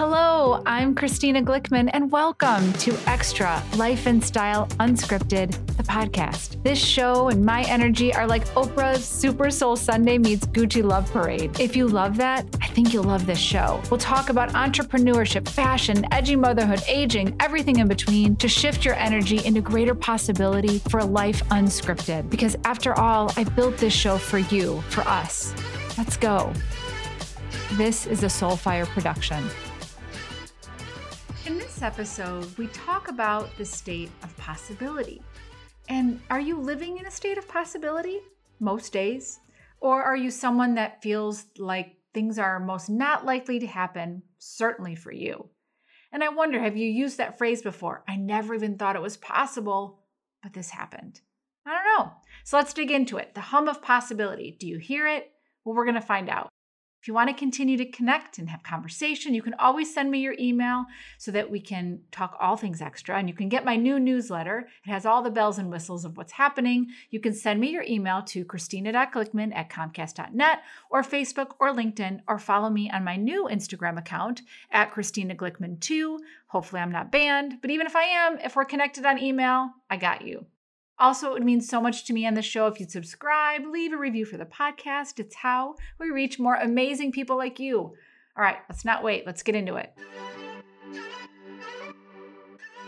Hello, I'm Christina Glickman, and welcome to Extra Life and Style Unscripted, the podcast. This show and my energy are like Oprah's Super Soul Sunday meets Gucci Love Parade. If you love that, I think you'll love this show. We'll talk about entrepreneurship, fashion, edgy motherhood, aging, everything in between to shift your energy into greater possibility for a life unscripted. Because after all, I built this show for you, for us. Let's go. This is a Soulfire production. This episode, we talk about the state of possibility. And are you living in a state of possibility most days? Or are you someone that feels like things are most not likely to happen, certainly for you? And I wonder, have you used that phrase before? I never even thought it was possible, but this happened. I don't know. So let's dig into it. The hum of possibility. Do you hear it? Well, we're going to find out. If you want to continue to connect and have conversation, you can always send me your email so that we can talk all things extra. And you can get my new newsletter. It has all the bells and whistles of what's happening. You can send me your email to christina.glickman at comcast.net or Facebook or LinkedIn or follow me on my new Instagram account at Christina Glickman2. Hopefully, I'm not banned, but even if I am, if we're connected on email, I got you. Also, it would mean so much to me on the show if you'd subscribe, leave a review for the podcast. It's how we reach more amazing people like you. All right, let's not wait. Let's get into it.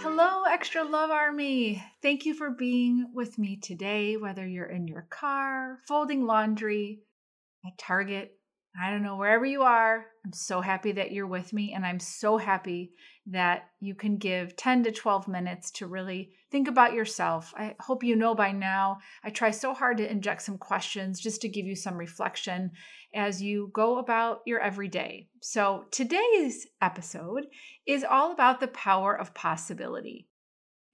Hello, Extra Love Army. Thank you for being with me today, whether you're in your car, folding laundry, at Target, I don't know, wherever you are, I'm so happy that you're with me. And I'm so happy that you can give 10 to 12 minutes to really think about yourself. I hope you know by now, I try so hard to inject some questions just to give you some reflection as you go about your everyday. So today's episode is all about the power of possibility.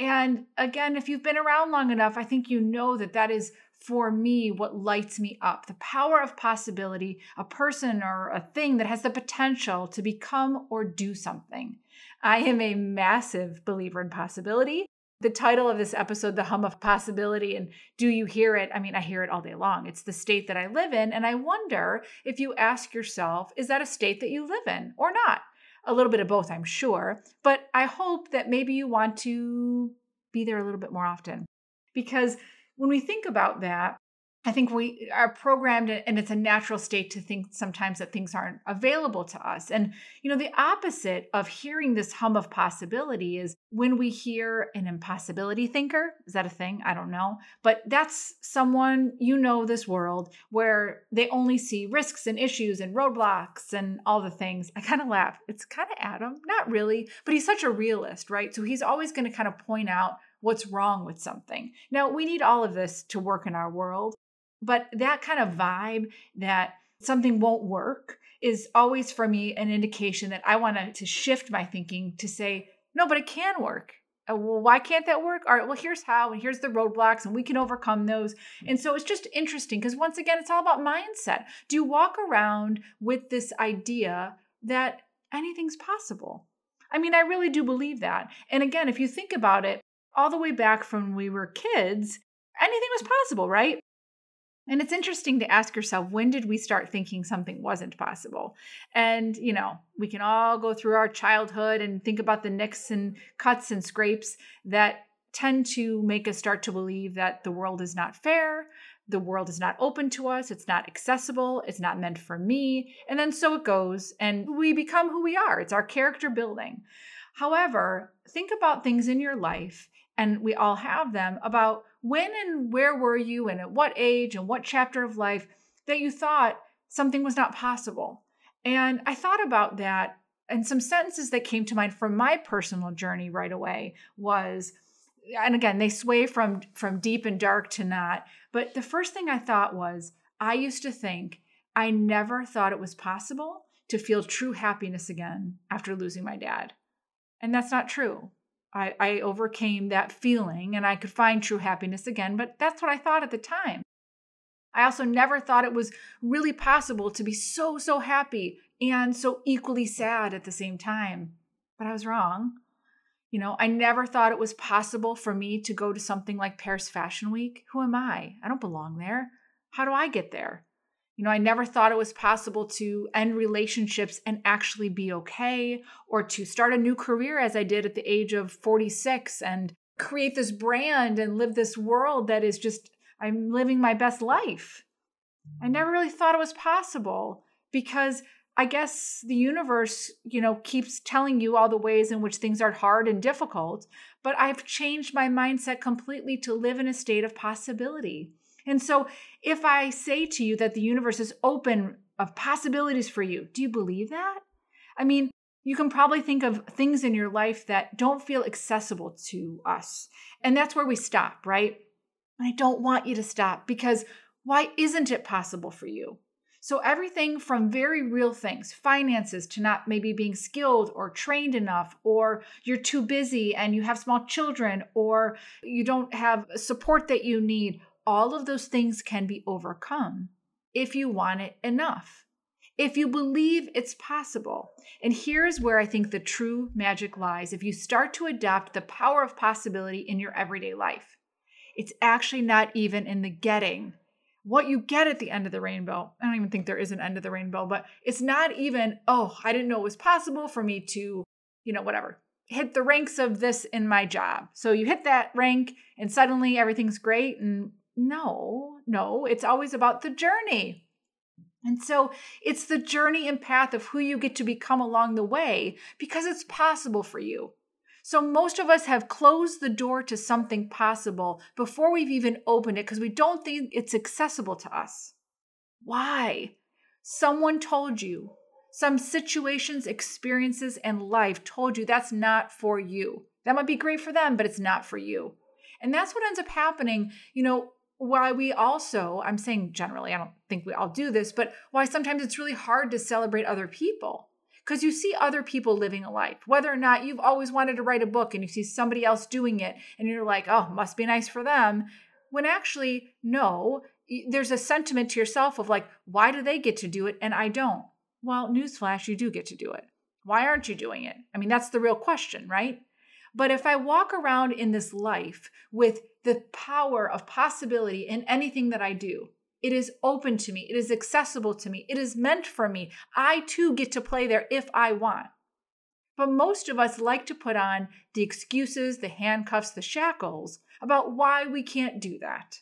And again, if you've been around long enough, I think you know that that is for me what lights me up the power of possibility, a person or a thing that has the potential to become or do something. I am a massive believer in possibility. The title of this episode, The Hum of Possibility, and do you hear it? I mean, I hear it all day long. It's the state that I live in. And I wonder if you ask yourself, is that a state that you live in or not? A little bit of both, I'm sure. But I hope that maybe you want to be there a little bit more often because when we think about that, I think we are programmed and it's a natural state to think sometimes that things aren't available to us. And, you know, the opposite of hearing this hum of possibility is when we hear an impossibility thinker. Is that a thing? I don't know. But that's someone, you know, this world where they only see risks and issues and roadblocks and all the things. I kind of laugh. It's kind of Adam, not really, but he's such a realist, right? So he's always going to kind of point out what's wrong with something. Now, we need all of this to work in our world, but that kind of vibe that something won't work is always for me an indication that I want to shift my thinking to say, no, but it can work. Uh, well, why can't that work? All right, well, here's how, and here's the roadblocks, and we can overcome those. And so it's just interesting because once again, it's all about mindset. Do you walk around with this idea that anything's possible? I mean, I really do believe that. And again, if you think about it, all the way back from when we were kids, anything was possible, right? And it's interesting to ask yourself when did we start thinking something wasn't possible? And, you know, we can all go through our childhood and think about the nicks and cuts and scrapes that tend to make us start to believe that the world is not fair, the world is not open to us, it's not accessible, it's not meant for me. And then so it goes, and we become who we are. It's our character building. However, think about things in your life and we all have them about when and where were you and at what age and what chapter of life that you thought something was not possible. And I thought about that and some sentences that came to mind from my personal journey right away was and again they sway from from deep and dark to not but the first thing i thought was i used to think i never thought it was possible to feel true happiness again after losing my dad and that's not true I, I overcame that feeling and I could find true happiness again, but that's what I thought at the time. I also never thought it was really possible to be so, so happy and so equally sad at the same time. But I was wrong. You know, I never thought it was possible for me to go to something like Paris Fashion Week. Who am I? I don't belong there. How do I get there? You know, I never thought it was possible to end relationships and actually be okay, or to start a new career as I did at the age of 46 and create this brand and live this world that is just, I'm living my best life. I never really thought it was possible because I guess the universe, you know, keeps telling you all the ways in which things are hard and difficult, but I've changed my mindset completely to live in a state of possibility. And so if I say to you that the universe is open of possibilities for you, do you believe that? I mean, you can probably think of things in your life that don't feel accessible to us. And that's where we stop, right? And I don't want you to stop because why isn't it possible for you? So, everything from very real things, finances, to not maybe being skilled or trained enough, or you're too busy and you have small children, or you don't have support that you need, all of those things can be overcome if you want it enough, if you believe it's possible. And here's where I think the true magic lies if you start to adopt the power of possibility in your everyday life. It's actually not even in the getting. What you get at the end of the rainbow, I don't even think there is an end of the rainbow, but it's not even, oh, I didn't know it was possible for me to, you know, whatever, hit the ranks of this in my job. So you hit that rank and suddenly everything's great and no, no, it's always about the journey. And so it's the journey and path of who you get to become along the way because it's possible for you. So most of us have closed the door to something possible before we've even opened it because we don't think it's accessible to us. Why? Someone told you. Some situations, experiences, and life told you that's not for you. That might be great for them, but it's not for you. And that's what ends up happening. You know, why we also, I'm saying generally, I don't think we all do this, but why sometimes it's really hard to celebrate other people. Because you see other people living a life, whether or not you've always wanted to write a book and you see somebody else doing it and you're like, oh, must be nice for them. When actually, no, there's a sentiment to yourself of like, why do they get to do it and I don't? Well, newsflash, you do get to do it. Why aren't you doing it? I mean, that's the real question, right? But if I walk around in this life with the power of possibility in anything that I do, it is open to me, it is accessible to me, it is meant for me. I too get to play there if I want. But most of us like to put on the excuses, the handcuffs, the shackles about why we can't do that.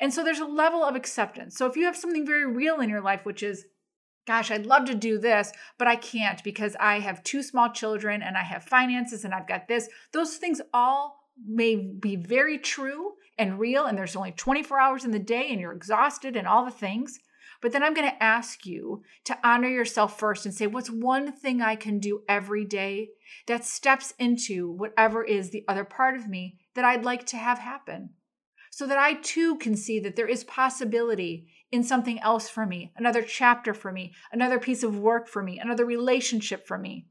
And so there's a level of acceptance. So if you have something very real in your life, which is, gosh, I'd love to do this, but I can't because I have two small children and I have finances and I've got this. Those things all may be very true and real, and there's only 24 hours in the day and you're exhausted and all the things. But then I'm going to ask you to honor yourself first and say, what's one thing I can do every day that steps into whatever is the other part of me that I'd like to have happen? So that I too can see that there is possibility in something else for me, another chapter for me, another piece of work for me, another relationship for me.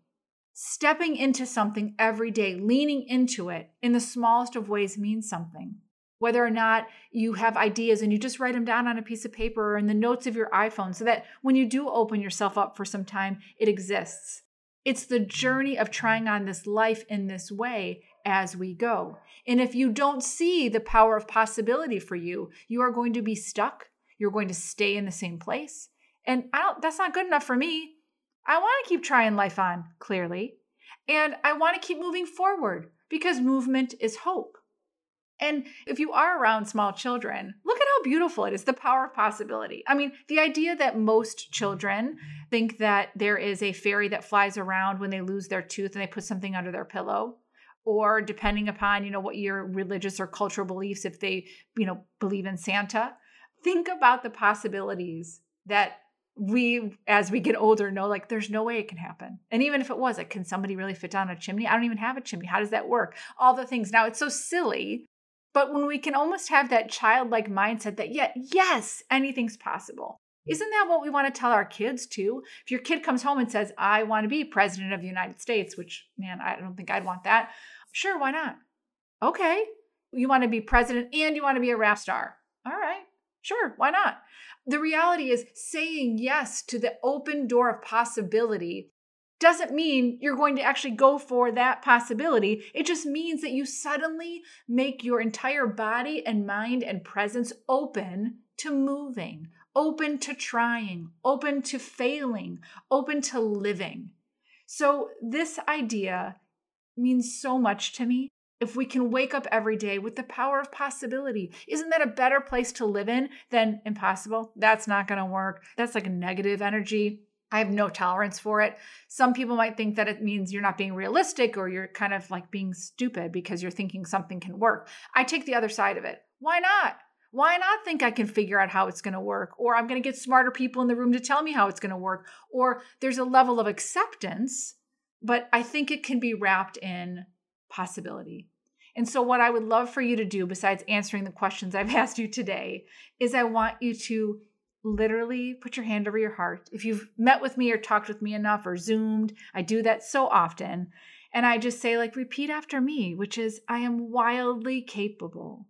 Stepping into something every day, leaning into it in the smallest of ways means something. Whether or not you have ideas and you just write them down on a piece of paper or in the notes of your iPhone so that when you do open yourself up for some time, it exists. It's the journey of trying on this life in this way as we go. And if you don't see the power of possibility for you, you are going to be stuck you're going to stay in the same place. And I don't that's not good enough for me. I want to keep trying life on, clearly. And I want to keep moving forward because movement is hope. And if you are around small children, look at how beautiful it is the power of possibility. I mean, the idea that most children think that there is a fairy that flies around when they lose their tooth and they put something under their pillow or depending upon, you know, what your religious or cultural beliefs if they, you know, believe in Santa think about the possibilities that we as we get older know like there's no way it can happen. And even if it was like can somebody really fit down a chimney? I don't even have a chimney. How does that work? All the things. Now it's so silly but when we can almost have that childlike mindset that yeah yes anything's possible. Isn't that what we want to tell our kids too? If your kid comes home and says i want to be president of the united states which man i don't think i'd want that sure why not? Okay you want to be president and you want to be a rap star. All right Sure, why not? The reality is saying yes to the open door of possibility doesn't mean you're going to actually go for that possibility. It just means that you suddenly make your entire body and mind and presence open to moving, open to trying, open to failing, open to living. So, this idea means so much to me. If we can wake up every day with the power of possibility, isn't that a better place to live in than impossible? That's not going to work. That's like a negative energy. I have no tolerance for it. Some people might think that it means you're not being realistic or you're kind of like being stupid because you're thinking something can work. I take the other side of it. Why not? Why not think I can figure out how it's going to work? Or I'm going to get smarter people in the room to tell me how it's going to work? Or there's a level of acceptance, but I think it can be wrapped in possibility. And so, what I would love for you to do, besides answering the questions I've asked you today, is I want you to literally put your hand over your heart. If you've met with me or talked with me enough or Zoomed, I do that so often. And I just say, like, repeat after me, which is, I am wildly capable.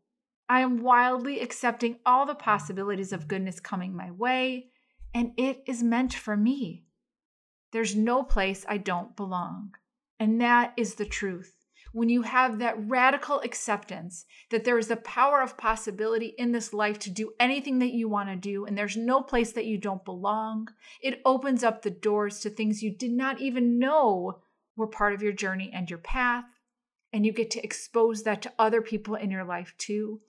I am wildly accepting all the possibilities of goodness coming my way, and it is meant for me. There's no place I don't belong. And that is the truth. When you have that radical acceptance that there is the power of possibility in this life to do anything that you want to do, and there's no place that you don't belong, it opens up the doors to things you did not even know were part of your journey and your path. And you get to expose that to other people in your life too.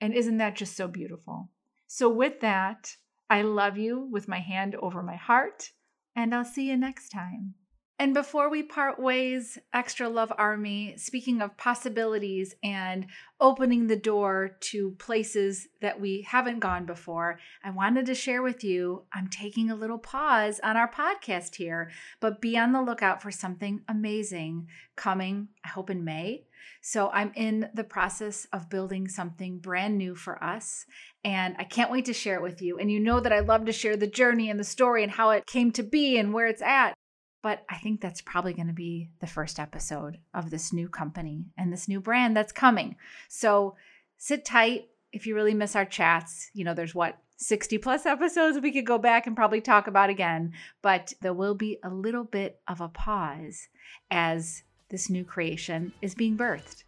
And isn't that just so beautiful? So, with that, I love you with my hand over my heart, and I'll see you next time. And before we part ways, Extra Love Army, speaking of possibilities and opening the door to places that we haven't gone before, I wanted to share with you I'm taking a little pause on our podcast here, but be on the lookout for something amazing coming, I hope in May. So I'm in the process of building something brand new for us. And I can't wait to share it with you. And you know that I love to share the journey and the story and how it came to be and where it's at. But I think that's probably going to be the first episode of this new company and this new brand that's coming. So sit tight. If you really miss our chats, you know, there's what, 60 plus episodes we could go back and probably talk about again. But there will be a little bit of a pause as this new creation is being birthed.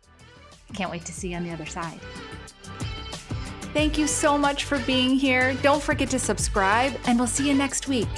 Can't wait to see you on the other side. Thank you so much for being here. Don't forget to subscribe, and we'll see you next week.